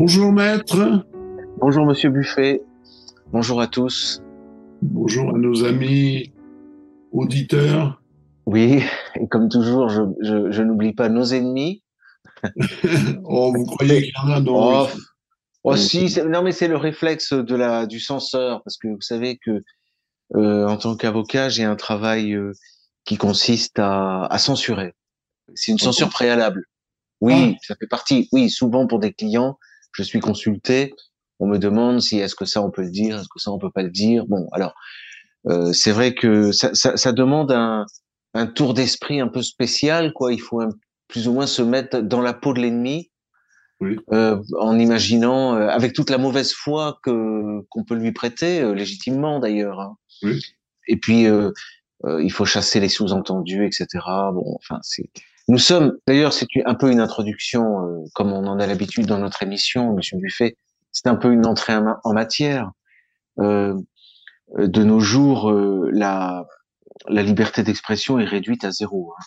Bonjour maître. Bonjour monsieur Buffet. Bonjour à tous. Bonjour à nos amis auditeurs. Oui, et comme toujours, je, je, je n'oublie pas nos ennemis. oh, vous croyez qu'il y en a non Oh, oh, si, c'est- non mais c'est le réflexe de la du censeur parce que vous savez que euh, en tant qu'avocat, j'ai un travail euh, qui consiste à, à censurer. C'est une Ah censure préalable. Oui, ça fait partie. Oui, souvent pour des clients, je suis consulté. On me demande si est-ce que ça on peut le dire, est-ce que ça on peut pas le dire. Bon, alors euh, c'est vrai que ça, ça, ça demande un, un tour d'esprit un peu spécial, quoi. Il faut un- plus ou moins se mettre dans la peau de l'ennemi, Oui. euh, en imaginant, euh, avec toute la mauvaise foi que qu'on peut lui prêter, euh, légitimement d'ailleurs. hein. Oui. Et puis euh, euh, il faut chasser les sous-entendus, etc. Bon, enfin, c'est. Nous sommes, d'ailleurs, c'est un peu une introduction, euh, comme on en a l'habitude dans notre émission, Monsieur Buffet. C'est un peu une entrée en, ma- en matière. Euh, euh, de nos jours, euh, la, la liberté d'expression est réduite à zéro. hein.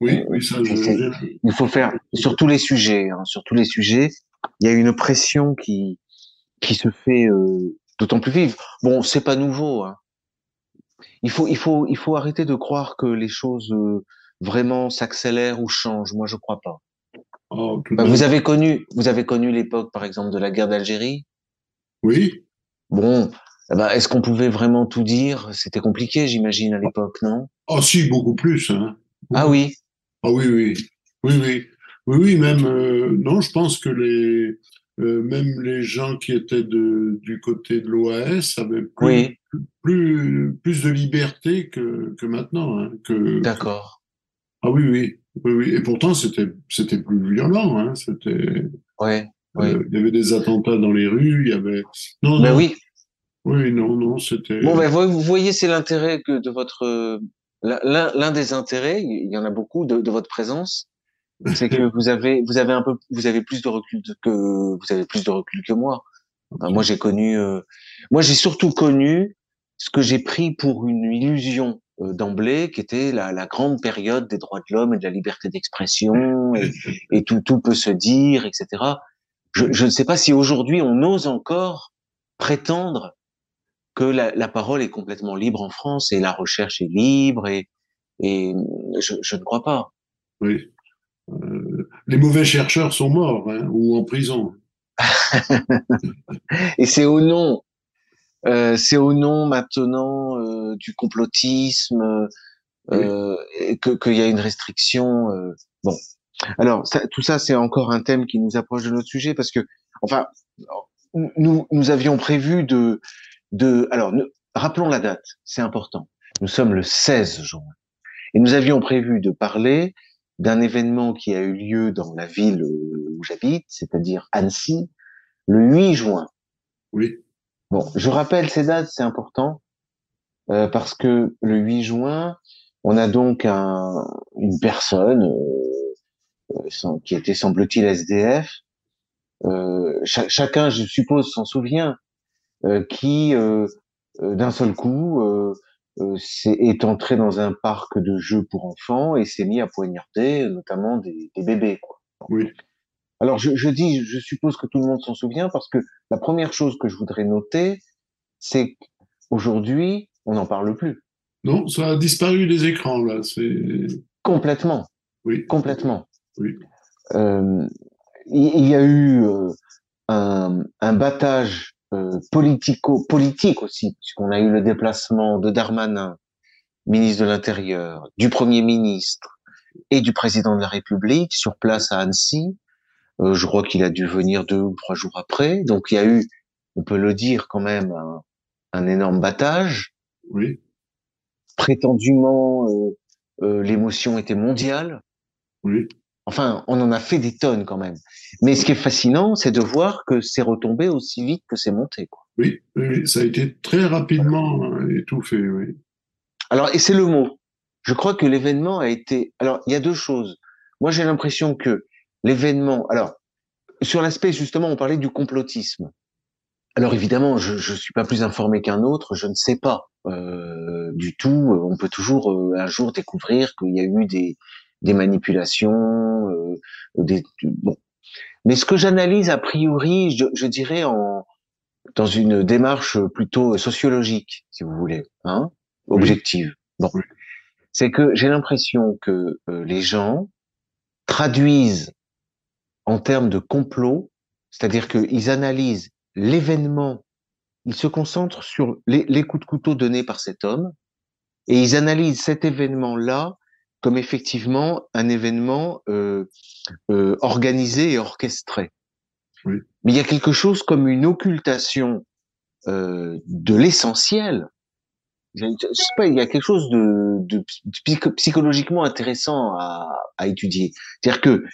Oui, oui, ça, je- Il faut faire sur tous les sujets, hein, sur tous les sujets, il y a une pression qui qui se fait euh, d'autant plus vive. Bon, c'est pas nouveau. Hein. Il faut il faut il faut arrêter de croire que les choses euh, vraiment s'accélèrent ou changent. Moi, je crois pas. oh, Bah, vous avez connu vous avez connu l'époque, par exemple, de la guerre d'Algérie? Oui, Bon, eh ben, est-ce qu'on pouvait vraiment tout dire? C'était compliqué, j'imagine, à l'époque, non? Oh si, beaucoup plus. Hein. Ah oui? Ah oui, oui, oui, oui, oui, oui, même euh, non, je pense que les euh, même les gens qui étaient de, du côté de l'OAS avaient plus, Oui, plus plus de liberté que que maintenant. Hein, d'accord. Ah oui, oui, oui, oui. Et pourtant c'était c'était plus violent. Hein, c'était Ouais, oui. euh, il y avait des attentats dans les rues, il y avait non non oui. oui non non c'était Bon, ben vous voyez, c'est l'intérêt que de votre euh, l'un l'un des intérêts, il y en a beaucoup de, de votre présence, c'est que vous avez vous avez un peu vous avez plus de recul que vous avez plus de recul que moi. Enfin, moi, j'ai connu, euh, moi j'ai surtout connu ce que j'ai pris pour une illusion d'emblée, qui était la, la grande période des droits de l'homme et de la liberté d'expression et, et tout tout peut se dire, etc. Je, je ne sais pas si aujourd'hui on ose encore prétendre que la, la parole est complètement libre en France et la recherche est libre et, et je, je ne crois pas. oui. Euh, les mauvais chercheurs sont morts hein, ou en prison. Et c'est au nom, euh, c'est au nom maintenant euh, du complotisme euh, que qu'il y a une restriction. euh, bon, alors ça, tout ça c'est encore un thème qui nous approche de notre sujet parce que enfin nous nous avions prévu de de alors rappelons la date, c'est important. Nous sommes le 16 juin et nous avions prévu de parler d'un événement qui a eu lieu dans la ville où j'habite, c'est-à-dire Annecy, le 8 juin. Oui, Bon, je rappelle ces dates, c'est important, euh, parce que le 8 juin, on a donc un, une personne euh, euh, qui était, semble-t-il, SDF. Euh, cha- chacun, je suppose, s'en souvient, qui, d'un seul coup, s'est- est entré dans un parc de jeux pour enfants et s'est mis à poignarder, notamment des, bébés. Quoi. Alors, je, je dis, je suppose que tout le monde s'en souvient parce que la première chose que je voudrais noter, c'est qu'aujourd'hui, on n'en parle plus. non, ça a disparu des écrans là. C'est Complètement, oui, complètement. Oui. Euh, il y a eu euh, un, un battage euh, politico-politique aussi, puisqu'on a eu le déplacement de Darmanin, ministre de l'Intérieur, du Premier ministre et du Président de la République sur place à Annecy. Euh, je crois qu'il a dû venir deux ou trois jours après. Donc il y a eu, on peut le dire quand même, un, un énorme battage. oui, Prétendument, euh, euh, l'émotion était mondiale. oui, Enfin, on en a fait des tonnes quand même. Mais ce qui est fascinant, c'est de voir que c'est retombé aussi vite que c'est monté. Quoi. oui, ça a été très rapidement étouffé. Oui, Alors, et c'est le mot. Je crois que l'événement a été. Alors, il y a deux choses. Moi, j'ai l'impression que l'événement. Alors, sur l'aspect justement, on parlait du complotisme. Alors évidemment, je je suis pas plus informé qu'un autre, je ne sais pas euh, du tout. On peut toujours euh, un jour découvrir qu'il y a eu des des manipulations, euh, des bon. Mais ce que j'analyse a priori, je, je, dirais en dans une démarche plutôt sociologique, si vous voulez, hein, objective. Bon, c'est que j'ai l'impression que euh, les gens traduisent en termes de complot, c'est-à-dire qu'ils analysent l'événement, ils se concentrent sur les, les coups de couteau donnés par cet homme, et ils analysent cet événement-là comme effectivement un événement euh, euh, organisé et orchestré. Oui. Mais il y a quelque chose comme une occultation euh, de l'essentiel. Je sais pas, il y a quelque chose de, de psychologiquement intéressant à, à étudier. C'est-à-dire que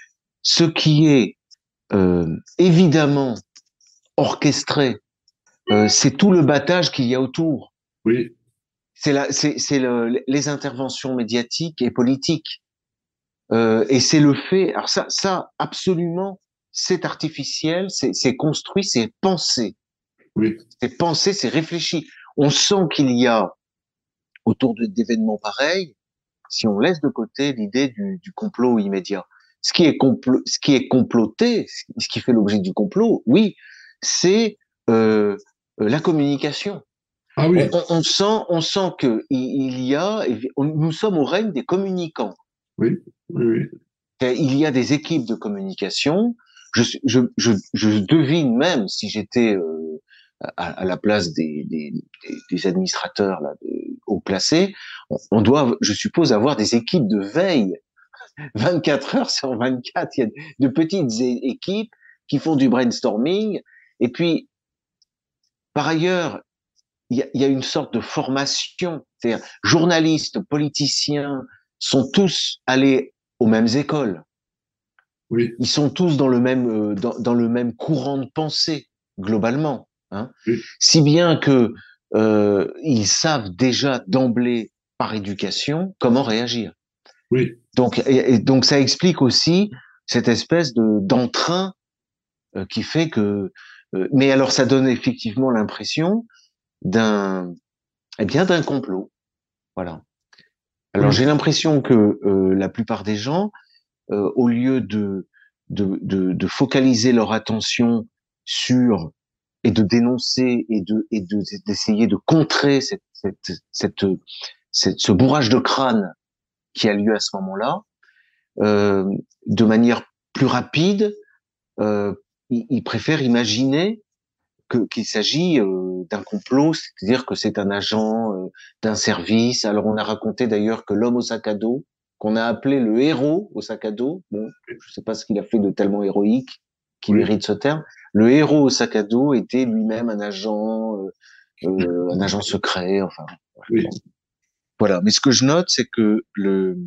ce qui est euh, évidemment orchestré, euh, c'est tout le battage qu'il y a autour. Oui c'est c'est le, les interventions médiatiques et politiques. Euh, et c'est le fait. Alors ça, ça absolument, c'est artificiel, c'est construit, c'est pensé. Oui. C'est pensé, c'est réfléchi. On sent qu'il y a autour d'événements pareils, si on laisse de côté l'idée du, du, complot immédiat. Ce qui est ce qui est comploté, ce qui fait l'objet du complot, oui, c'est euh, la communication. Ah oui. on, on, sent, on sent que il y a, nous sommes au règne des communicants. Oui, oui, oui. Il y a des équipes de communication. Je, je, je, je devine même si j'étais euh, à, à, la place des, des, des administrateurs là, de, haut placés, on, on, doit, je suppose, avoir des équipes de veille 24 heures sur 24. Il y a de petites équipes qui font du brainstorming. Et puis, par ailleurs, il y a, y a, une sorte de formation. C'est-à-dire, journalistes, politiciens sont tous allés aux mêmes écoles. Oui. Ils sont tous dans le même euh, dans, dans, le même courant de pensée globalement. Hein. Oui. Si bien que euh, ils savent déjà d'emblée par éducation comment réagir. Oui. Donc et, et donc ça explique aussi cette espèce de d'entrain euh, qui fait que euh, mais alors ça donne effectivement l'impression d'un eh bien d'un complot. Voilà. Alors j'ai l'impression que euh, la plupart des gens, euh, au lieu de, de, de, de focaliser leur attention sur et de dénoncer et de et de d'essayer de contrer cette, cette, cette, cette, ce bourrage de crâne qui a lieu à ce moment-là, euh, de manière plus rapide, euh, ils, ils préfèrent imaginer qu'il s'agit euh, d'un complot, c'est-à-dire que c'est un agent euh, d'un service. Alors on a raconté d'ailleurs que l'homme au sac à dos, qu'on a appelé le héros au sac à dos, bon, je ne sais pas ce qu'il a fait de tellement héroïque qui oui. mérite ce terme. Le héros au sac à dos était lui-même un agent, euh, euh, un agent secret. Enfin, oui. Voilà. Mais ce que je note, c'est que le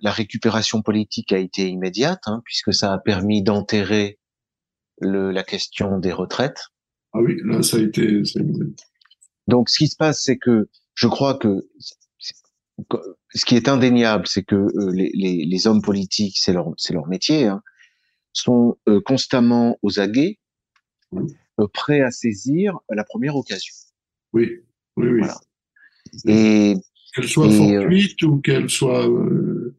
la récupération politique a été immédiate, hein, puisque ça a permis d'enterrer le, la question des retraites. Ah oui, là, ça a été. Ça a été... Donc, ce qui se passe, c'est que je crois que ce qui est indéniable, c'est que euh, les, les, les, hommes politiques, c'est leur, c'est leur métier, hein, sont euh, constamment aux aguets, oui. euh, prêts à saisir la première occasion. Oui, oui, oui. Voilà. Et qu'elle soit et, fortuite ou qu'elle soit euh,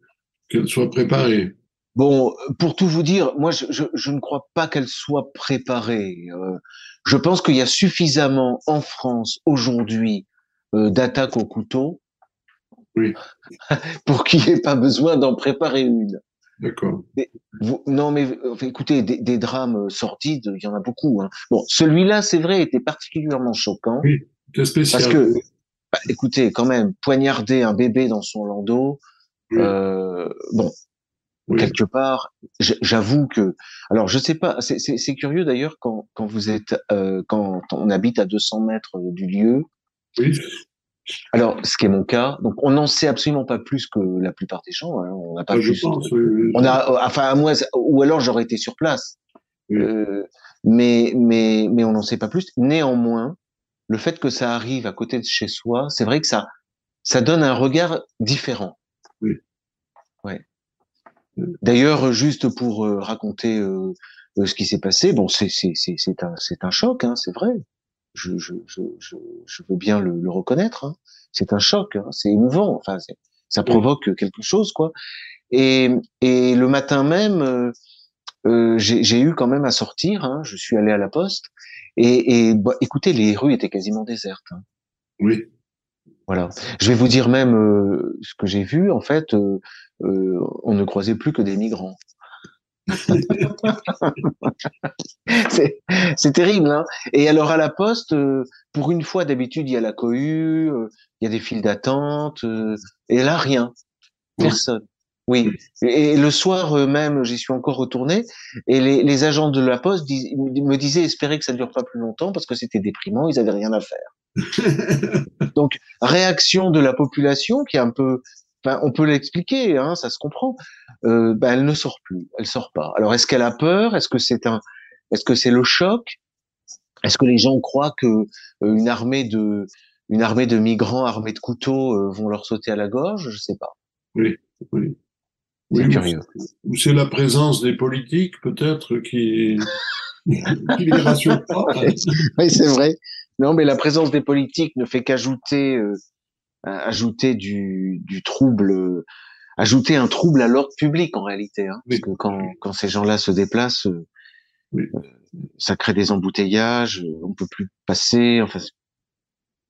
qu'elle soit préparée. Bon, pour tout vous dire, moi, je, je, je ne crois pas qu'elle soit préparée. Euh, je pense qu'il y a suffisamment en France aujourd'hui euh, d'attaques au couteau oui. pour qu'il n'y ait pas besoin d'en préparer une. D'accord. Non, mais écoutez, des, des, drames sordides, il y en a beaucoup. Hein. Bon, celui-là, c'est vrai, était particulièrement choquant. Oui, c'est spécial. Parce que, bah, écoutez, quand même, poignarder un bébé dans son landau, oui. euh, bon, oui. quelque part, j'avoue que, alors je sais pas, c'est curieux d'ailleurs quand, quand vous êtes, euh, quand on habite à 200 mètres du lieu. Oui. Alors, ce qui est mon cas, donc on n'en sait absolument pas plus que la plupart des gens. Hein, on n'a pas ah, plus. Pense, oui, on a, enfin, moi, ou alors j'aurais été sur place. Euh, mais, mais, mais on n'en sait pas plus. Néanmoins, le fait que ça arrive à côté de chez soi, c'est vrai que ça, ça donne un regard différent. Oui. Ouais. D'ailleurs, juste pour euh, raconter euh, ce qui s'est passé, bon, c'est c'est c'est un c'est un choc, hein, c'est vrai. Je, je, je, je, veux bien le, le reconnaître. Hein. C'est un choc, hein, c'est émouvant. Enfin, ça provoque quelque chose, quoi. Et et le matin même, euh, euh, j'ai eu quand même à sortir. Hein, je suis allé à la poste et, et bah, écoutez, les rues étaient quasiment désertes. Hein. Oui. Voilà. Je vais vous dire même euh, ce que j'ai vu. En fait, euh, on ne croisait plus que des migrants. c'est terrible. Hein et alors à la poste, pour une fois d'habitude, il y a la cohue, il y a des files d'attente, et là rien, personne. Oui. Et le soir même, j'y suis encore retourné, et les, les, agents de la Poste me disaient espérer que ça ne dure pas plus longtemps parce que c'était déprimant, ils avaient rien à faire. Donc réaction de la population qui est un peu, on peut l'expliquer, hein, ça se comprend. Euh, ben, elle ne sort plus, elle sort pas. Alors est-ce qu'elle a peur? Est-ce que c'est un, est-ce que c'est le choc? Est-ce que les gens croient que euh, une armée de, une armée de migrants armés de couteaux euh, vont leur sauter à la gorge? Je sais pas. Oui, oui. C'est curieux. Ou c'est la présence des politiques, peut-être, qui, qui les rassure pas. oui, c'est vrai. Non, mais la présence des politiques ne fait qu'ajouter euh, ajouter du, du trouble, ajouter un trouble à l'ordre public en réalité. Hein, Parce que quand, quand ces gens-là se déplacent, euh, oui. Euh, ça crée des embouteillages, on peut plus passer. Enfin,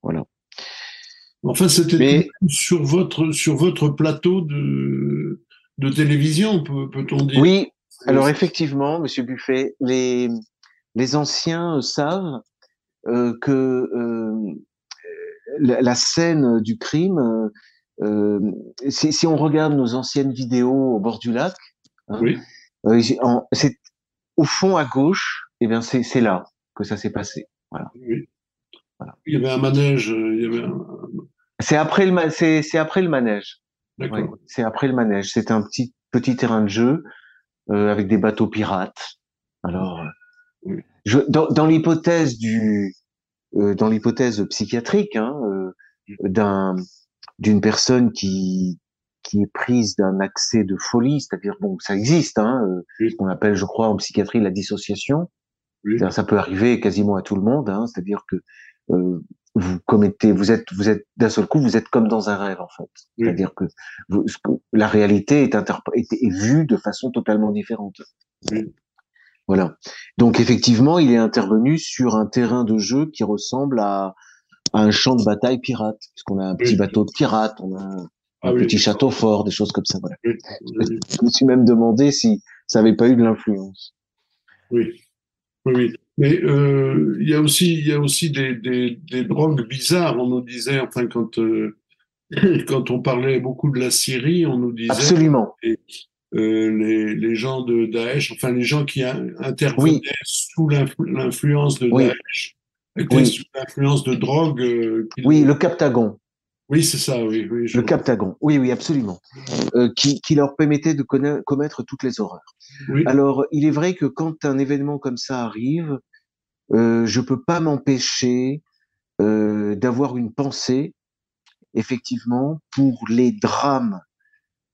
voilà. Enfin, c'était sur votre sur votre plateau de de télévision, peut-on dire? Oui. Alors effectivement, Monsieur Buffet, les les anciens savent euh, que euh, la, scène du crime, euh, si, si, on regarde nos anciennes vidéos au bord du lac, hein, oui. c'est au fond à gauche, et eh bien c'est là que ça s'est passé. Voilà. Oui. voilà. Il y avait un manège. Il y avait un... C'est après le c'est après le manège. C'est après le manège. C'est un petit petit terrain de jeu euh, avec des bateaux pirates. Alors, je, dans, dans l'hypothèse du euh, dans l'hypothèse psychiatrique hein, euh, d'un d'une personne qui qui est prise d'un accès de folie, c'est-à-dire bon, ça existe, hein, euh, ce qu'on appelle, je crois, en psychiatrie la dissociation. Ça peut arriver quasiment à tout le monde, hein, c'est-à-dire que euh, vous commettez, vous êtes, vous êtes d'un seul coup, vous êtes comme dans un rêve en fait. C'est-à-dire que vous, la réalité est, est, est, vue de façon totalement différente. Voilà. Donc effectivement, il est intervenu sur un terrain de jeu qui ressemble à, à un champ de bataille pirate, puisqu'on a un petit bateau de pirate, on a un, ah petit château fort, des choses comme ça. Voilà. Je me suis même demandé si ça n'avait pas eu de l'influence. Oui, oui, Mais euh, il y a aussi, il y a aussi des, des, des, drogues bizarres. On nous disait, enfin, quand euh, quand on parlait beaucoup de la Syrie, on nous disait absolument. Euh, les, les, gens de Daesh, enfin les gens qui intervenaient sous l'influence de Daesh, étaient sous l'influence de drogue. Euh, oui, le Captagon. Oui, c'est ça, oui. oui le Captagon, oui, oui, absolument. Euh, qui, qui, leur permettait de commettre toutes les horreurs. Oui. Alors, il est vrai que quand un événement comme ça arrive, euh, je peux pas m'empêcher euh, d'avoir une pensée, effectivement, pour les drames.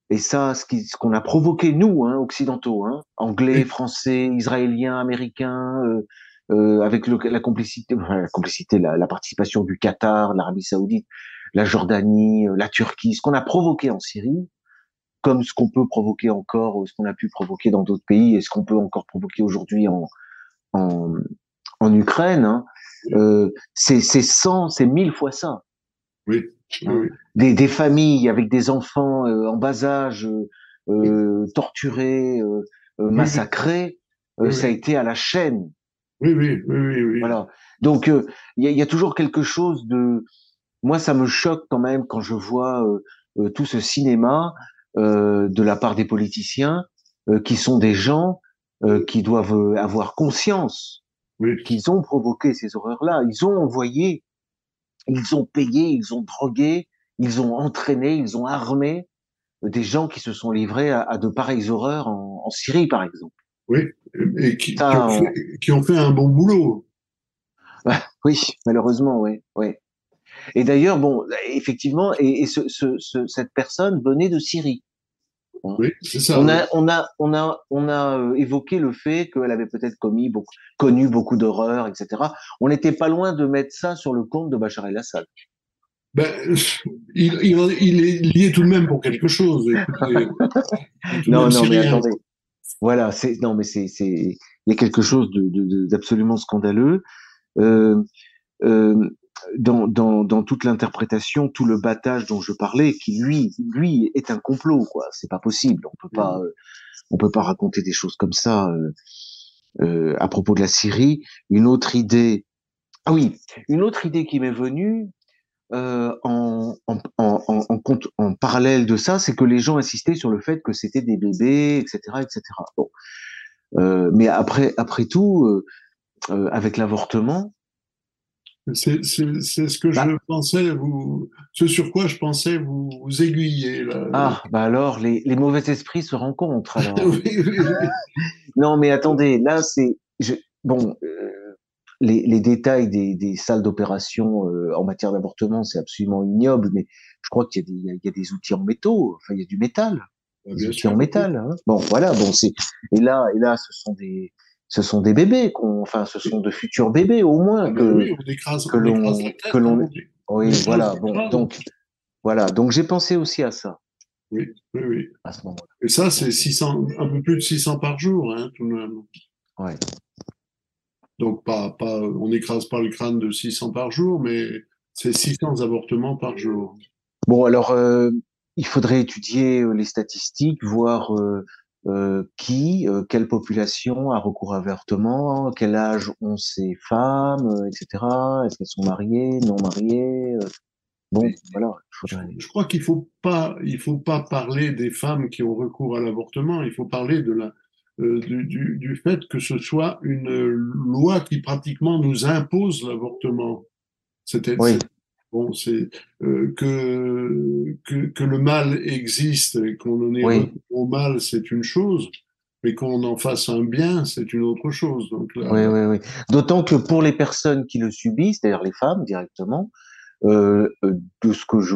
Et ça, ce qu'on ce a provoqué nous, hein, occidentaux, hein, anglais, français, israéliens, américains, euh, euh, avec le, la complicité, la complicité, la, la participation du Qatar, l'Arabie Saoudite, la Jordanie, euh, la Turquie, ce qu'on a provoqué en Syrie, comme ce qu'on peut provoquer encore, ce qu'on a pu provoquer dans d'autres pays, et ce qu'on peut encore provoquer aujourd'hui en, en, en Ukraine, hein, euh, c'est 100, c'est mille fois ça. Oui. Hein, des, des, familles avec des enfants euh, en bas âge euh, euh torturés, euh, massacrés, ça a été à la chaîne. Oui, oui, oui, oui. Voilà. Donc il y a, y, a, toujours quelque chose de. Moi, ça me choque quand même quand je vois tout ce cinéma de la part des politiciens qui sont des gens qui doivent avoir conscience qu'ils ont provoqué ces horreurs-là. Ils ont envoyé ils ont payé, ils ont drogué, ils ont entraîné, ils ont armé des gens qui se sont livrés à, de pareilles horreurs en, en, Syrie, par exemple. Oui, et qui, Ça, qui, ont, fait, qui ont, fait, un bon boulot. oui, malheureusement, oui, oui. Et d'ailleurs, bon, effectivement, et, et ce, ce, cette personne venait de Syrie. Oui, c'est ça. On a, on a, on a, on a euh, évoqué le fait qu'elle avait peut-être commis beaucoup, connu beaucoup d'horreurs, etc. On n'était pas loin de mettre ça sur le compte de Bachar el-Assad. Ben, il, il, il, est lié tout de même pour quelque chose. non, non, mais attendez. voilà, c'est non mais c'est c'est il y a quelque chose de d'absolument scandaleux. Euh, euh, dans, dans, dans toute l'interprétation, tout le battage dont je parlais, qui lui, lui est un complot, quoi. C'est pas possible. On peut pas, euh, on peut pas raconter des choses comme ça euh, euh, à propos de la Syrie. Une autre idée, ah oui, une autre idée qui m'est venue euh, en, en, en, en, compte, en parallèle de ça, c'est que les gens insistaient sur le fait que c'était des bébés, etc., etc. Bon, euh, mais après, après tout, euh, avec l'avortement, c'est ce que je bah. pensais, vous, ce sur quoi je pensais vous, vous aiguiller. Là. Ah, bah alors, les, les mauvais esprits se rencontrent. Alors. non, mais attendez, là, c'est. Bon, euh, les, les, détails des, des salles d'opération euh, en matière d'avortement, c'est absolument ignoble, mais je crois qu'il y, y, y, a des outils en métaux, enfin, il y a du métal. Ah, des outils en métal. Hein. Bon, voilà, bon, c'est. Et là, et là, ce sont des ce sont des bébés, enfin, ce sont de futurs bébés au moins que oui, que l'on que l'on oui, voilà. Bon, donc voilà, donc j'ai pensé aussi à ça. Oui, oui, oui. À ce moment-là. Et ça, c'est 600, un peu plus de 600 par jour, hein, tout de même. Ouais. Donc pas, pas, on n'écrase pas le crâne de 600 par jour, mais c'est 600 avortements par jour. Bon, alors euh, il faudrait étudier euh, les statistiques, voir euh, qui, euh, quelle population a recours à l'avortement, quel âge ont ces femmes, euh, etc. Est-ce qu'elles sont mariées, non mariées Bon, voilà. Je crois qu'il faut pas, il faut pas parler des femmes qui ont recours à l'avortement. Il faut parler de la, du, du, du, fait que ce soit une loi qui pratiquement nous impose l'avortement. C'était oui. Bon, c'est euh, que, que, que le mal existe et qu'on en est oui. au mal, c'est une chose, mais qu'on en fasse un bien, c'est une autre chose. Donc là, oui, oui, oui. D'autant que pour les personnes qui le subissent, c'est-à-dire les femmes directement, euh, euh de ce que je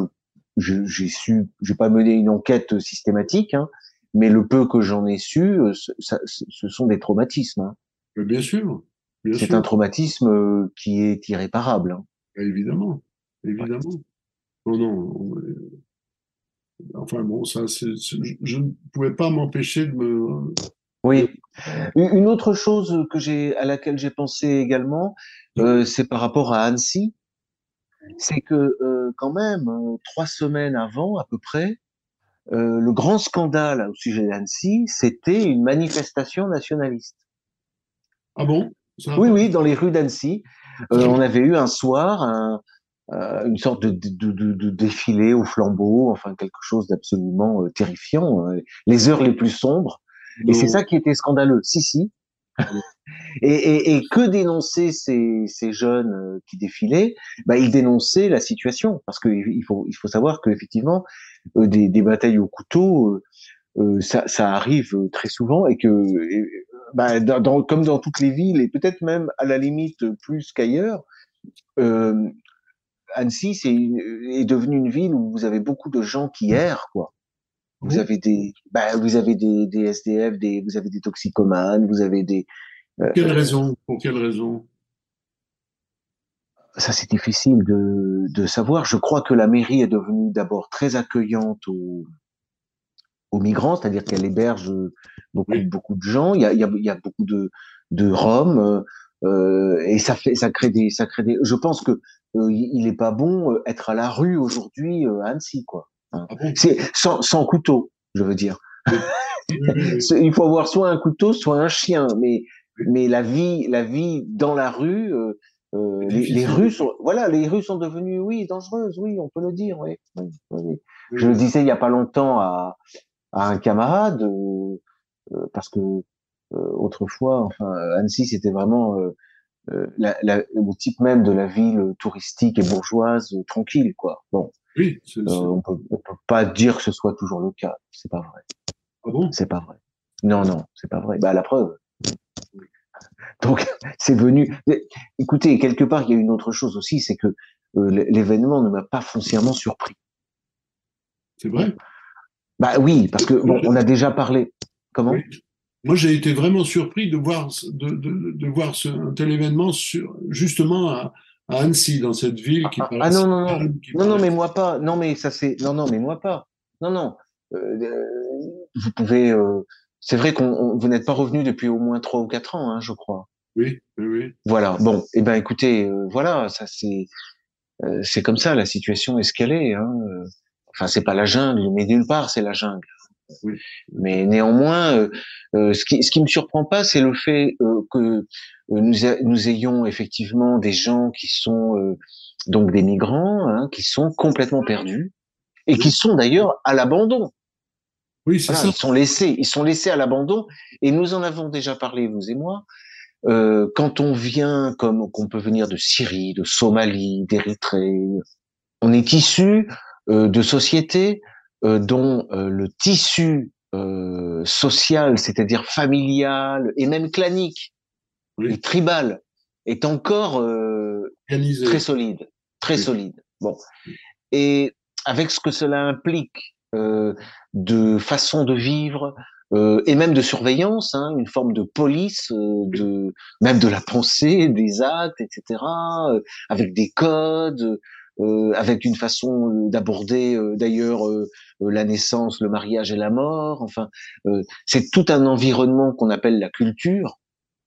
j'ai su, j'ai pas mené une enquête systématique, hein, mais le peu que j'en ai su, euh, ça, ce sont des traumatismes. Hein. Bien sûr. C'est un traumatisme qui est irréparable. Hein. Évidemment évidemment. Non, non. Enfin bon, ça, c'est, je ne pouvais pas m'empêcher de me. Oui. Une autre chose que j'ai, à laquelle j'ai pensé également, euh, c'est par rapport à Annecy. C'est que euh, quand même, euh, trois semaines avant, à peu près, euh, le grand scandale au sujet d'Annecy, c'était une manifestation nationaliste. Ah bon? Oui, oui, dans les rues d'Annecy. Euh, on avait eu un soir un, euh, une sorte de, de, de, de, défilé au flambeau, enfin quelque chose d'absolument euh, terrifiant, hein. les heures les plus sombres. Et c'est ça qui était scandaleux. Si, si. et, et, et, que dénonçaient ces, ces jeunes euh, qui défilaient? Bah, Ils dénonçaient la situation, parce qu'il faut, il faut savoir qu'effectivement, des, des batailles au couteau, euh, ça, ça, arrive très souvent, et que, bah, dans, comme dans toutes les villes, et peut-être même à la limite plus qu'ailleurs, euh, Annecy c'est est devenue une ville où vous avez beaucoup de gens qui errent, quoi. Vous avez des, bah, vous avez des, des SDF, des, vous avez des toxicomanes, vous avez des. Euh, quelle raison? Pour quelle raison? Ça, c'est difficile de, de savoir. Je crois que la mairie est devenue d'abord très accueillante aux, aux migrants, c'est-à-dire qu'elle héberge beaucoup, oui. beaucoup de gens. Il y a, il y a, il y a beaucoup de, de Roms. Euh, et ça fait, ça crée des, ça crée des. Je pense que euh, il est pas bon euh, être à la rue aujourd'hui euh, à Annecy, quoi. Ah c'est sans, sans, couteau, je veux dire. il faut avoir soit un couteau, soit un chien, mais mais la vie, la vie dans la rue, euh, les, les, rues sont, voilà, les rues sont devenues, oui, dangereuses, oui, on peut le dire, oui. oui, oui. Je le disais il y a pas longtemps à, à un camarade, euh, parce que autrefois, enfin, Annecy, c'était vraiment euh, la, la, le type même de la ville touristique et bourgeoise euh, tranquille, quoi. Bon, oui, euh, on, peut, on peut pas dire que ce soit toujours le cas. C'est pas vrai. Ah bon? C'est pas vrai. Non, non, c'est pas vrai. Bah la preuve. Donc c'est venu. Écoutez, quelque part, il y a une autre chose aussi, c'est que euh, l'événement ne m'a pas foncièrement surpris. C'est vrai? Bah oui, parce que bon, on a déjà parlé. Comment? Oui. Moi, j'ai été vraiment surpris de voir, de, de, de voir ce, un tel événement sur, justement à, à Annecy, dans cette ville qui ah, ah non, non, non, non, non, mais moi pas. Non, mais ça c'est, non, non, mais moi pas. Non, non. Euh, vous pouvez, euh, C'est vrai qu'on vous n'êtes pas revenu depuis au moins trois ou quatre ans, hein, je crois. Oui, oui, oui. Voilà. Bon, et eh ben écoutez, euh, voilà, ça c'est euh, c'est comme ça, la situation est ce qu'elle est. Hein. Enfin, c'est pas la jungle, mais d'une part, c'est la jungle. Oui. Mais néanmoins, euh, euh, ce qui ce qui me surprend pas, c'est le fait que nous nous ayons effectivement des gens qui sont donc des migrants, hein, qui sont complètement perdus et qui sont d'ailleurs à l'abandon. Oui, c'est ça. Ils sont laissés, ils sont laissés à l'abandon. Et nous en avons déjà parlé, vous et moi. Euh, quand on vient, comme qu'on peut venir de Syrie, de Somalie, d'Érythrée, on est issu euh, de sociétés euh, dont euh, le tissu euh, social, c'est-à-dire familial et même clanique et tribal, est encore très solide, très solide. Bon, et avec ce que cela implique de façon de vivre, euh, et même de surveillance, hein, une forme de police, euh, de même de la pensée, des actes, etc., euh, avec des codes, euh, avec une façon d'aborder d'ailleurs la naissance, le mariage et la mort. Enfin, c'est tout un environnement qu'on appelle la culture,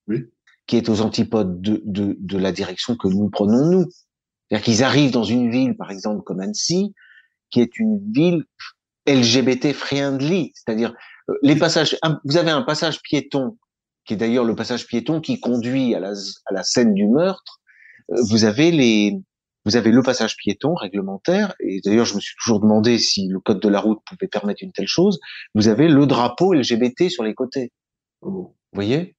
oui. qui est aux antipodes de, de, de la direction que nous prenons nous. C'est-à-dire qu'ils arrivent dans une ville, par exemple comme Annecy, qui est une ville LGBT friendly, c'est-à-dire euh, les passages, vous avez un passage piéton, qui est d'ailleurs le passage piéton qui conduit à la, à la scène du meurtre. Euh, vous avez les, vous avez le passage piéton réglementaire, et d'ailleurs je me suis toujours demandé si le code de la route pouvait permettre une telle chose. Vous avez le drapeau LGBT sur les côtés. Vous voyez?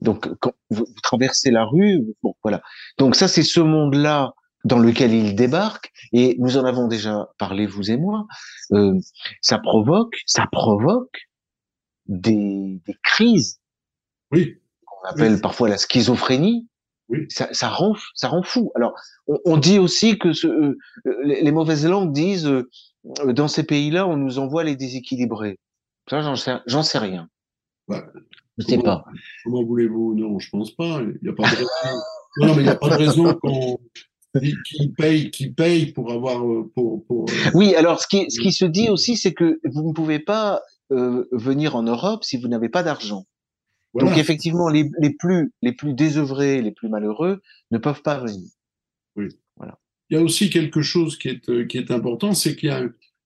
Donc quand vous, traversez la rue, bon voilà. Donc ça c'est ce monde-là dans lequel il débarque, et nous en avons déjà parlé vous et moi. Euh, ça provoque, ça provoque des, des crises. Oui. Qu'on appelle parfois la schizophrénie. Oui. Ça, ça, rend, ça rend fou. Alors, on, on dit aussi que ce, euh, les, les, mauvaises langues disent euh, dans ces pays-là, on nous envoie les déséquilibrés. Ça, j'en sais, j'en sais rien. Bah, je sais pas. Comment voulez-vous? Non, je pense pas. Il n'y a pas de raison. non, mais il n'y a pas de raison qu'on qui paye, qui paye pour avoir euh, pour, pour, Oui, alors ce qui ce qui se dit aussi, c'est que vous ne pouvez pas euh, venir en Europe si vous n'avez pas d'argent. Donc effectivement, les, les, plus les plus désœuvrés, les plus malheureux ne peuvent pas venir. Oui. Voilà. Il y a aussi quelque chose qui est euh, qui est important, c'est qu'il y a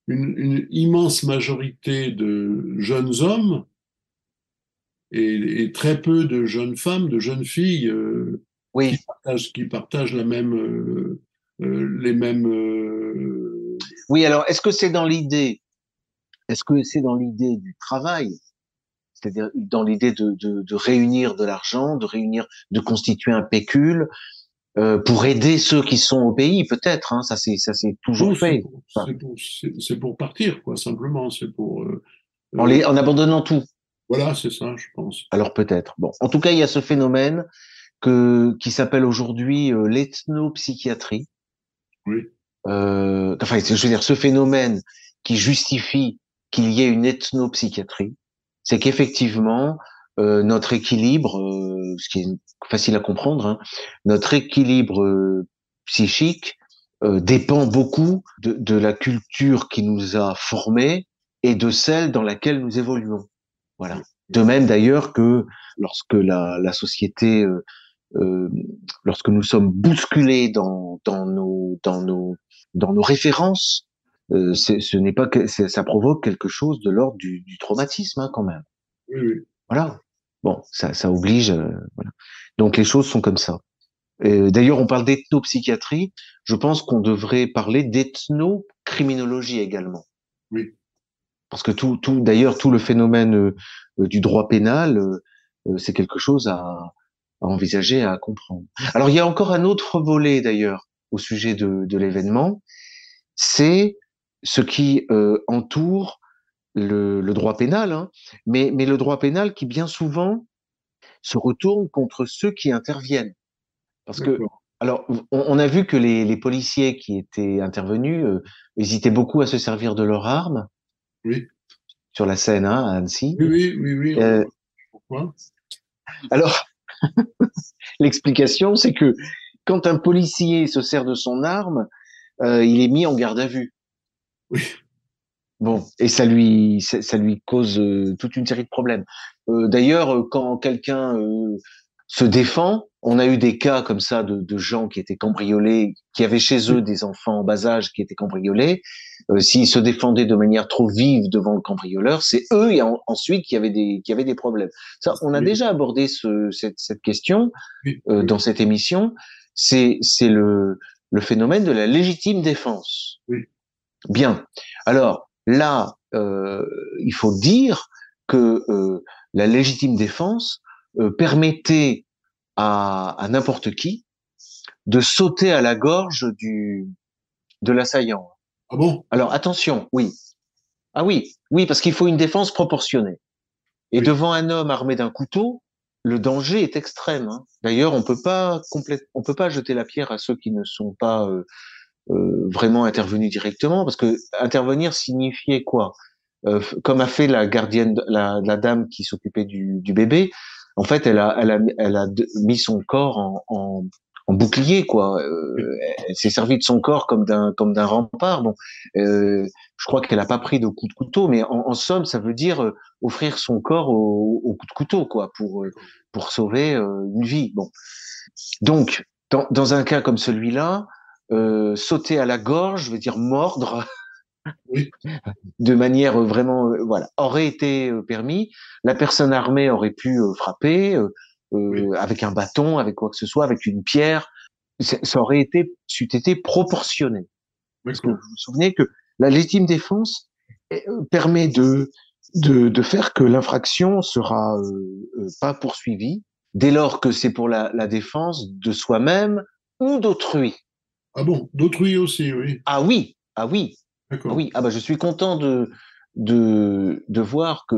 une, une, immense majorité de jeunes hommes et, et, très peu de jeunes femmes, de jeunes filles euh, oui. qui, partagent, qui partagent la même euh, euh les mêmes. Oui, alors est-ce que c'est dans l'idée est-ce que c'est dans l'idée du travail, c'est-à-dire dans l'idée de, de, de, réunir de l'argent, de réunir, de constituer un pécule euh, pour aider ceux qui sont au pays, peut-être. Hein, ça c'est ça c'est toujours fait. C'est pour, pour, pour, partir, quoi, simplement. C'est pour euh, en, les, en abandonnant tout. Voilà, c'est ça, je pense. Alors peut-être. Bon, en tout cas, il y a ce phénomène que qui s'appelle aujourd'hui euh, l'ethnopsychiatrie. Oui. Euh, enfin, je veux dire, ce phénomène qui justifie qu'il y ait une ethnopsychiatrie, c'est qu'effectivement, euh, notre équilibre, euh, ce qui est facile à comprendre, hein, notre équilibre euh, psychique euh, dépend beaucoup de, de, la culture qui nous a formés et de celle dans laquelle nous évoluons. Voilà. De même d'ailleurs que lorsque la, la société, euh, lorsque nous sommes bousculés dans, dans nos dans nos dans nos références, euh, ce n'est pas que ça provoque quelque chose de l'ordre du, du, traumatisme hein, quand même. Oui, oui. Voilà. Bon, ça, ça oblige. Euh, voilà. Donc les choses sont comme ça. D'ailleurs, on parle d'ethnopsychiatrie. Je pense qu'on devrait parler d'ethnocriminologie également. Oui. Parce que tout, tout d'ailleurs, tout le phénomène euh, du droit pénal, euh, c'est quelque chose à, à, envisager, à comprendre. Alors, il y a encore un autre volet d'ailleurs au sujet de, de l'événement, c'est ce qui euh, entoure le, le, droit pénal, hein, mais, mais le droit pénal qui bien souvent se retourne contre ceux qui interviennent. Parce que, alors, on, on, a vu que les, les, policiers qui étaient intervenus euh, hésitaient beaucoup à se servir de leurs armes. Oui. Sur la scène, hein, à Annecy. Oui, oui, oui. oui. Euh, Pourquoi Alors, l'explication, c'est que quand un policier se sert de son arme, euh, il est mis en garde à vue. Oui. Bon, et ça lui, ça, lui cause euh, toute une série de problèmes. Euh, d'ailleurs, euh, quand quelqu'un se défend, on a eu des cas comme ça de, de, gens qui étaient cambriolés, qui avaient chez eux des enfants en bas âge qui étaient cambriolés. S'ils se défendaient de manière trop vive devant le cambrioleur, c'est eux et ensuite qui avaient des qui avaient des problèmes. Ça, on a déjà abordé ce, cette, cette, question dans cette émission. C'est c'est le le phénomène de la légitime défense. Bien. Alors, Là, euh, il faut dire que euh, la légitime défense euh, permettait à, à n'importe qui de sauter à la gorge du de l'assaillant. Ah bon? Alors attention, oui. Ah oui, oui, parce qu'il faut une défense proportionnée. Et devant un homme armé d'un couteau, le danger est extrême. Hein. D'ailleurs, on peut pas on peut pas jeter la pierre à ceux qui ne sont pas euh, vraiment intervenu directement, parce que intervenir signifiait quoi? Euh, Comme a fait la gardienne, la, la dame qui s'occupait du, du, bébé, en fait, elle a, elle a, elle a mis son corps en, en, bouclier, quoi. Euh, elle s'est servie de son corps comme d'un comme d'un rempart. Bon, euh, je crois qu'elle n'a pas pris de coup de couteau, mais en, en somme, ça veut dire euh, offrir son corps au, au, coup de couteau, quoi, pour pour sauver une vie. Bon, donc dans, dans un cas comme celui-là, euh, sauter à la gorge, je veux dire mordre, de manière vraiment, euh, voilà, aurait été euh, permis. La personne armée aurait pu frapper avec un bâton, avec quoi que ce soit, avec une pierre. Ça aurait été, c'eût été proportionné. Parce que vous vous souvenez que la légitime défense permet de, de, de faire que l'infraction sera pas poursuivie dès lors que c'est pour la, la défense de soi-même ou d'autrui. Ah bon, d'autrui aussi, oui. Ah oui, ah oui. D'accord. Ah oui, ah bah je suis content de, de, de voir que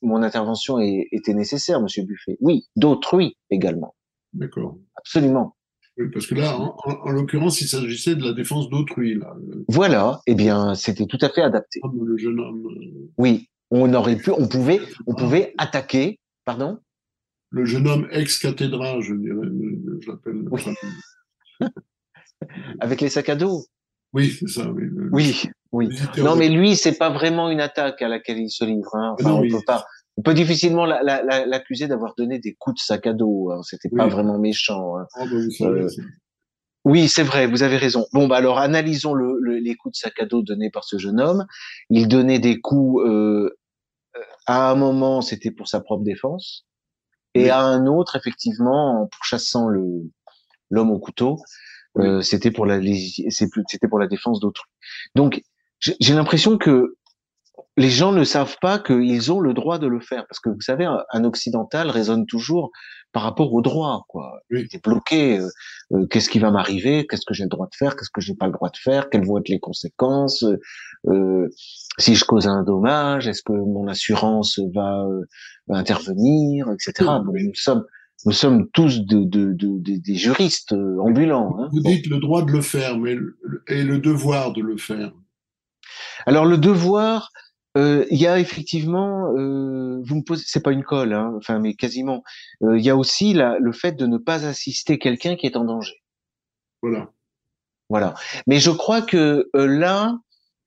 mon intervention était nécessaire, Monsieur Buffet. Oui, d'autrui également. D'accord. Absolument. Oui, parce que là, en, l'occurrence, il s'agissait de la défense d'autrui. Là. Voilà, eh bien, c'était tout à fait adapté. Le jeune homme. Euh, oui, on aurait pu, on pouvait, on pouvait attaquer, pardon? Le jeune homme ex-cathédral, je dirais, je l'appelle. Oui. Avec les sacs à dos. Oui, c'est ça. Oui, oui. oui. Non, mais lui, c'est pas vraiment une attaque à laquelle il se livre. Hein. Enfin, on peut pas. On peut difficilement l'accuser d'avoir donné des coups de sac à dos. Hein. C'était pas vraiment méchant. Hein. Ah, bah, euh, oui, c'est vrai, vous avez raison. Bon, bah alors analysons le, les coups de sac à dos donnés par ce jeune homme. Il donnait des coups. Euh, à un moment, c'était pour sa propre défense, et à un autre, effectivement, en pourchassant le l'homme au couteau, euh, c'était pour la c'était pour la défense d'autrui. Donc j'ai l'impression que les gens ne savent pas qu'ils ont le droit de le faire parce que vous savez un, occidental raisonne toujours par rapport au droit quoi. Il est bloqué euh, euh, qu'est-ce qui va m'arriver, qu'est-ce que j'ai le droit de faire, qu'est-ce que j'ai pas le droit de faire, quelles vont être les conséquences si je cause un dommage, est-ce que mon assurance va, intervenir, etc. nous sommes nous sommes tous de, de, de, des juristes euh, ambulants. Hein. Vous dites le droit de le faire, mais et le devoir de le faire. Alors le devoir, euh, il y a effectivement, euh, vous me posez, c'est pas une colle, hein, enfin mais quasiment. Euh, il y a aussi la, le fait de ne pas assister quelqu'un qui est en danger. Voilà. Voilà. Mais je crois que là,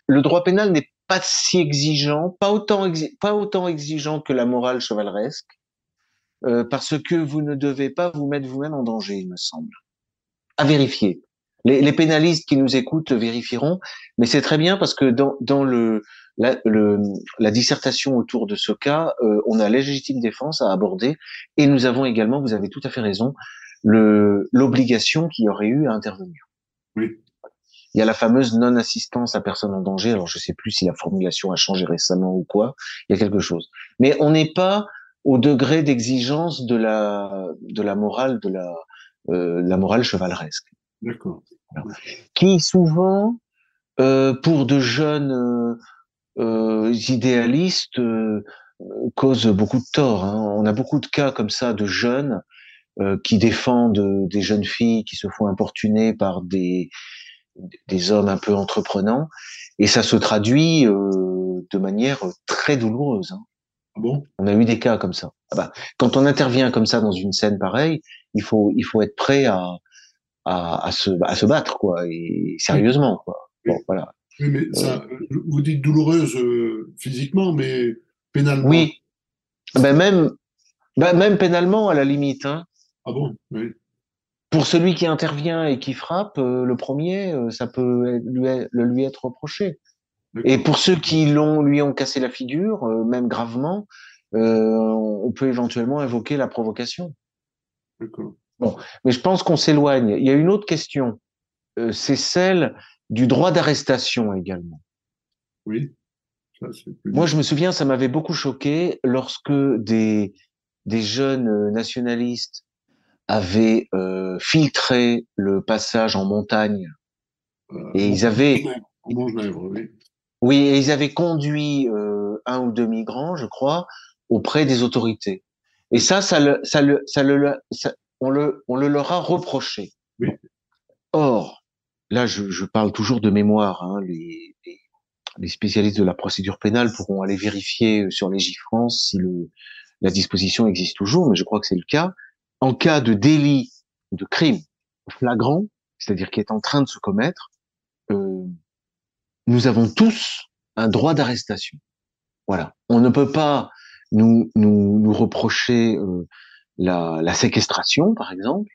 le droit pénal n'est pas si exigeant, pas autant, pas autant exigeant que la morale chevaleresque. Euh, parce que vous ne devez pas vous mettre vous-même en danger, il me semble. À vérifier. Les, les, pénalistes qui nous écoutent vérifieront, mais c'est très bien parce que dans, dans le, la, le, la dissertation autour de ce cas, euh, on a légitime défense à aborder et nous avons également, vous avez tout à fait raison, l'obligation qu'il y aurait eu à intervenir. Oui. Il y a la fameuse non-assistance à personne en danger. Alors je sais plus si la formulation a changé récemment ou quoi. Il y a quelque chose. Mais on n'est pas au degré d'exigence de la de la morale de la euh, la morale chevaleresque. D'accord. Qui souvent euh, pour de jeunes euh, euh idéalistes euh, cause beaucoup de tort. Hein. On a beaucoup de cas comme ça de jeunes qui défendent des jeunes filles qui se font importuner par des des hommes un peu entreprenants et ça se traduit de manière très douloureuse. Hein. Ah bon? On a eu des cas comme ça. Ah bah, quand on intervient comme ça dans une scène pareille, il faut il faut être prêt à à, à se à se battre quoi et sérieusement quoi. Bon, voilà. Oui, mais ça, vous dites douloureuse physiquement, mais pénalement. Oui. Ben même, ben même pénalement à la limite. Hein. Ah bon? Oui. Pour celui qui intervient et qui frappe, le premier, ça peut lui être reproché. Et pour ceux qui l'ont, lui ont cassé la figure, même gravement, euh, on peut éventuellement invoquer la provocation. Bon, mais je pense qu'on s'éloigne. Il y a une autre question, euh, c'est celle du droit d'arrestation également. Oui. Moi, je me souviens, ça m'avait beaucoup choqué lorsque des, des jeunes nationalistes avaient euh, filtré le passage en montagne euh, et ils avaient oui. Oui, et ils avaient conduit euh, un ou deux migrants, je crois, auprès des autorités. Et ça, ça le, ça le, ça le, on le, on le leur a reproché. Or, là, je, je, parle toujours de mémoire. Hein, les, les, spécialistes de la procédure pénale pourront aller vérifier sur les France si le, la disposition existe toujours, mais je crois que c'est le cas. En cas de délit de crime flagrant, c'est-à-dire qui est en train de se commettre, euh, nous avons tous un droit d'arrestation. Voilà. On ne peut pas nous, nous, nous reprocher euh, la, la, séquestration, par exemple,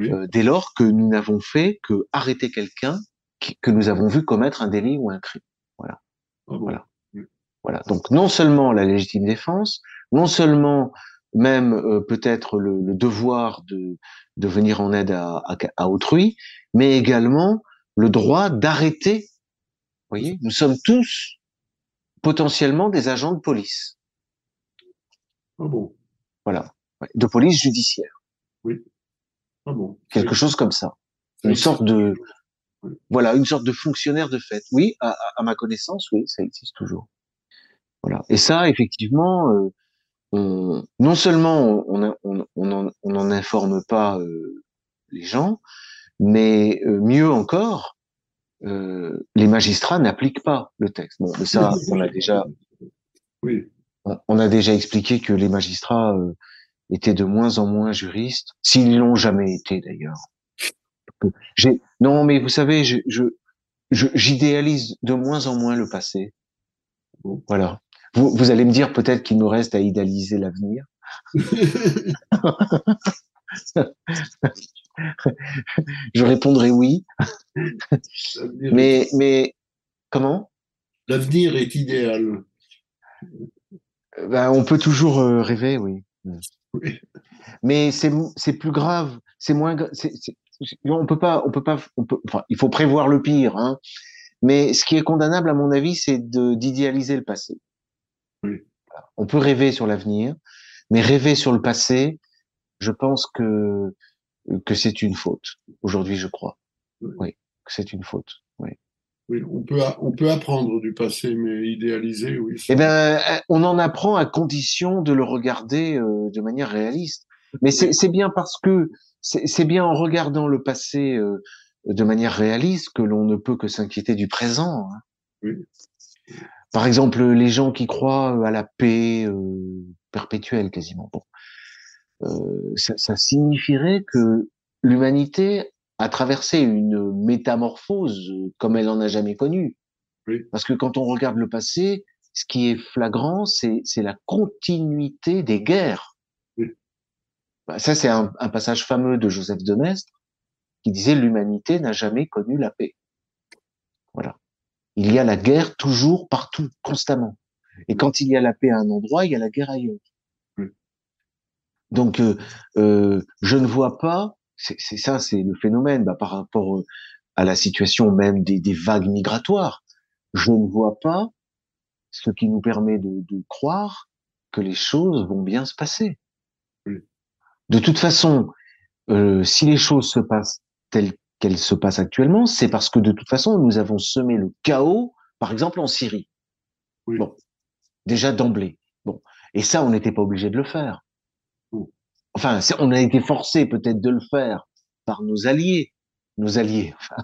euh, dès lors que nous n'avons fait que arrêter quelqu'un que nous avons vu commettre un délit ou un crime. Voilà. Ah voilà. Voilà. Donc non seulement la légitime défense, non seulement même euh, peut-être le, le, devoir de, de venir en aide à, à, à autrui, mais également le droit d'arrêter. Vous voyez, nous sommes tous potentiellement des agents de police. Ah bon? Voilà. De police judiciaire. Oui. Ah bon. Quelque chose comme ça. Une sorte de, voilà, une sorte de fonctionnaire de fait. Oui, à, à, ma connaissance, oui, ça existe toujours. Voilà. Et ça, effectivement, euh, on, non seulement on on, on, on n'en informe pas euh, les gens, mais euh, mieux encore, euh, les magistrats n'appliquent pas le texte. Bon, mais ça, on a déjà. Oui on a déjà expliqué que les magistrats euh, étaient de moins en moins juristes, s'ils l'ont jamais été d'ailleurs. Non, mais vous savez, je, j'idéalise de moins en moins le passé. Voilà. Vous, vous allez me dire peut-être qu'il nous reste à idéaliser l'avenir. je répondrai oui. mais mais comment? L'avenir est idéal. Ben, on peut toujours euh, rêver, oui. Mais c'est plus grave, c'est moins. on peut pas, on peut pas, on peut. Enfin, il faut prévoir le pire, hein. Mais ce qui est condamnable, à mon avis, c'est d'idéaliser le passé. Oui. On peut rêver sur l'avenir, mais rêver sur le passé, je pense que que c'est une faute. Aujourd'hui, je crois. Oui, que c'est une faute. Oui. Oui, on peut, on peut apprendre du passé, mais idéaliser, oui. Eh ben, euh, on en apprend à condition de le regarder euh, de manière réaliste. Mais c'est bien parce que c'est bien en regardant le passé euh, de manière réaliste que l'on ne peut que s'inquiéter du présent. Hein. Oui. Par exemple, les gens qui croient à la paix perpétuelle, quasiment. Bon, ça, ça signifierait que l'humanité a traversé une métamorphose comme elle n'en a jamais connue. Parce que quand on regarde le passé, ce qui est flagrant, c'est la continuité des guerres. Bah, ça, c'est un, un, passage fameux de Joseph de Maistre qui disait l'humanité n'a jamais connu la paix. Voilà. Il y a la guerre toujours, partout, constamment. Et quand il y a la paix à un endroit, il y a la guerre ailleurs. Donc, euh, euh, je ne vois pas c'est ça, c'est le phénomène bah, par rapport euh, à la situation même des, des, vagues migratoires. Je ne vois pas ce qui nous permet de, de croire que les choses vont bien se passer. De toute façon, euh, si les choses se passent telles qu'elles se passent actuellement, c'est parce que de toute façon, nous avons semé le chaos, par exemple en Syrie. Bon, déjà d'emblée. Bon, et ça, on n'était pas obligé de le faire enfin, on a été forcé peut-être de le faire par nos alliés, nos alliés, enfin,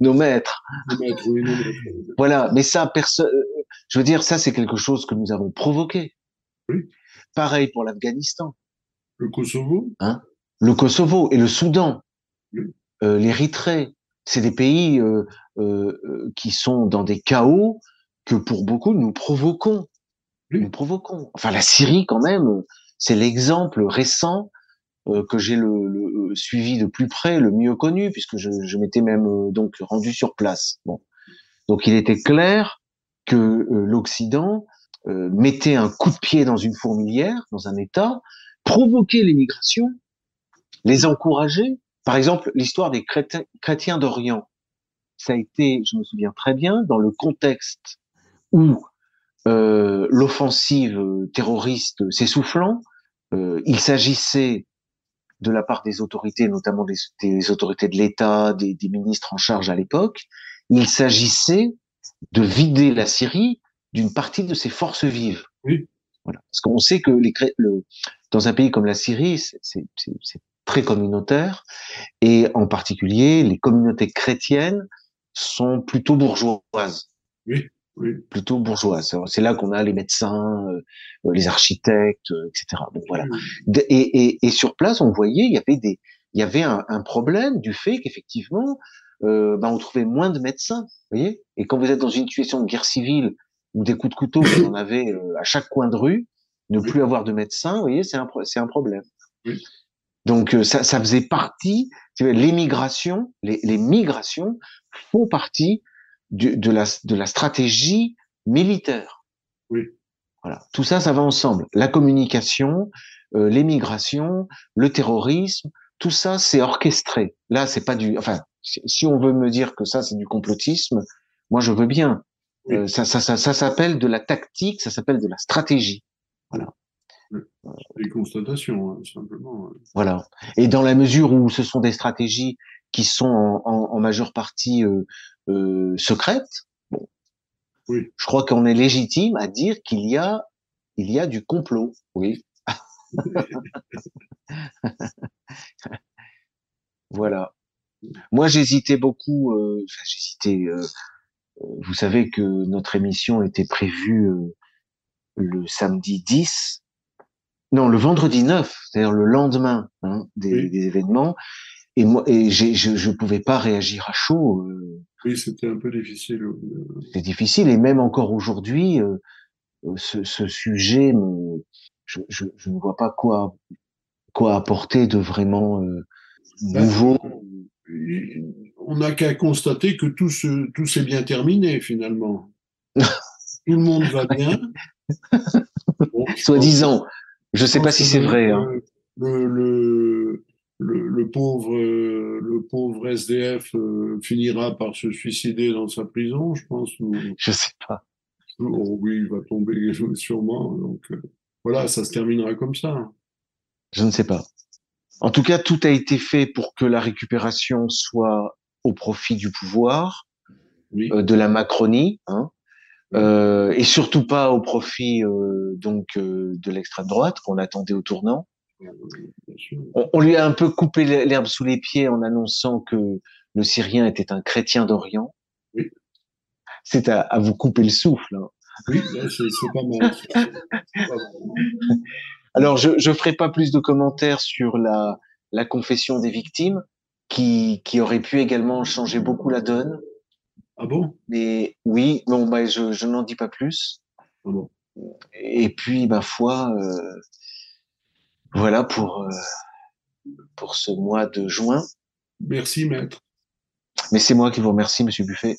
nos maîtres. Voilà, mais ça, personne, je veux dire, ça, c'est quelque chose que nous avons provoqué. Pareil pour l'Afghanistan. Le Kosovo. Hein? Le Kosovo et le Soudan, euh, l'Érythrée, c'est des pays euh, euh, qui sont dans des chaos que pour beaucoup nous provoquons. Nous provoquons. Enfin, la Syrie, quand même, c'est l'exemple récent euh, que j'ai le, le, suivi de plus près, le mieux connu, puisque je, m'étais même euh, donc rendu sur place. Bon, donc il était clair que euh, l'Occident mettait un coup de pied dans une fourmilière, dans un État, provoquait l'immigration, les encourager. Par exemple, l'histoire des chrétiens, chrétiens d'Orient, ça a été, je me souviens très bien, dans le contexte où euh, l'offensive terroriste s'essoufflant, euh, il s'agissait de la part des autorités, notamment des, des autorités de l'État, des, des, ministres en charge à l'époque, il s'agissait de vider la Syrie d'une partie de ses forces vives. Oui. Voilà. Parce qu'on sait que les, le, dans un pays comme la Syrie, c'est très communautaire, et en particulier, les communautés chrétiennes sont plutôt bourgeoises. Oui plutôt bourgeoise. C'est là qu'on a les médecins, euh, les architectes, euh, etc. Donc voilà. Et, et, et, sur place, on voyait, il y avait des, il y avait un, un problème du fait qu'effectivement, euh, ben, on trouvait moins de médecins. Vous voyez. Et quand vous êtes dans une situation de guerre civile ou des coups de couteau, vous en avez à chaque coin de rue, ne plus avoir de médecins, vous voyez, c'est un, c'est un problème. Donc ça, ça faisait partie, l'émigration, les, les migrations font partie de, la, de la stratégie militaire. Oui. Voilà. Tout ça, ça va ensemble. La communication, euh, l'émigration, le terrorisme, tout ça, c'est orchestré. Là, c'est pas du. Enfin, si, on veut me dire que ça, c'est du complotisme, moi, je veux bien. Euh, ça, ça, ça, ça s'appelle de la tactique, ça s'appelle de la stratégie. Voilà. Des constatations, hein, simplement. Voilà. Et dans la mesure où ce sont des stratégies qui sont en, en, en majeure partie euh, euh, secrète, bon, oui. je crois qu'on est légitime à dire qu'il y a, il y a du complot. Oui. voilà. Moi, j'hésitais beaucoup. Euh, j'hésitais. Euh, vous savez que notre émission était prévue euh, le samedi 10, non, le vendredi 9, c'est-à-dire le lendemain hein, des, Oui. des événements. Et moi, et je, je pouvais pas réagir à chaud. euh, Oui, c'était un peu difficile. euh, c'est difficile et même encore aujourd'hui, euh, euh, ce, ce sujet, je, je, je ne vois pas quoi quoi apporter de vraiment euh, Ben, nouveau. On n'a qu'à constater que tout, se, tout s'est bien terminé finalement. tout le monde va bien. Bon, je Soi-disant, je sais pense pas si c'est vrai. Hein. Le, le, le, le pauvre, euh, le pauvre SDF euh, finira par se suicider dans sa prison, je pense. Ou, Je sais pas. ou oui, il va tomber sûrement. Donc euh, voilà, ça se terminera comme ça. Je ne sais pas. En tout cas, tout a été fait pour que la récupération soit au profit du pouvoir, Oui. euh, de la Macronie, hein, euh, et surtout pas au profit euh, donc euh, de l'extrême droite qu'on attendait au tournant. On, on lui a un peu coupé l'herbe sous les pieds en annonçant que le Syrien était un chrétien d'Orient. Oui. C'est à, à vous couper le souffle. hein. Oui, c'est pas mal. Alors, je je ferai pas plus de commentaires sur la la confession des victimes, qui qui aurait pu également changer beaucoup la donne. Ah bon? Mais oui, bon, bah, je je n'en dis pas plus. Ah bon. Et puis, ma foi, euh, voilà pour euh, pour ce mois de juin. Merci, maître. Mais c'est moi qui vous remercie, Monsieur Buffet.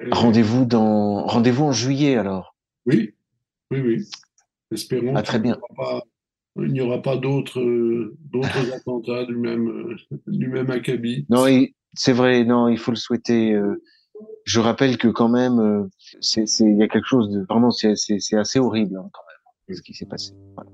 Euh, Rendez-vous dans rendez-vous en juillet alors. Oui, oui, oui. Espérons Ah, très bien. il n'y aura pas d'autres euh, d'autres attentats du même euh, du même acabit. Non, il- c'est vrai, non, il faut le souhaiter. euh, je rappelle que quand même, c'est, c'est, il y a quelque chose de vraiment, c'est, c'est, c'est assez horrible hein, quand même ce qui s'est passé. Voilà.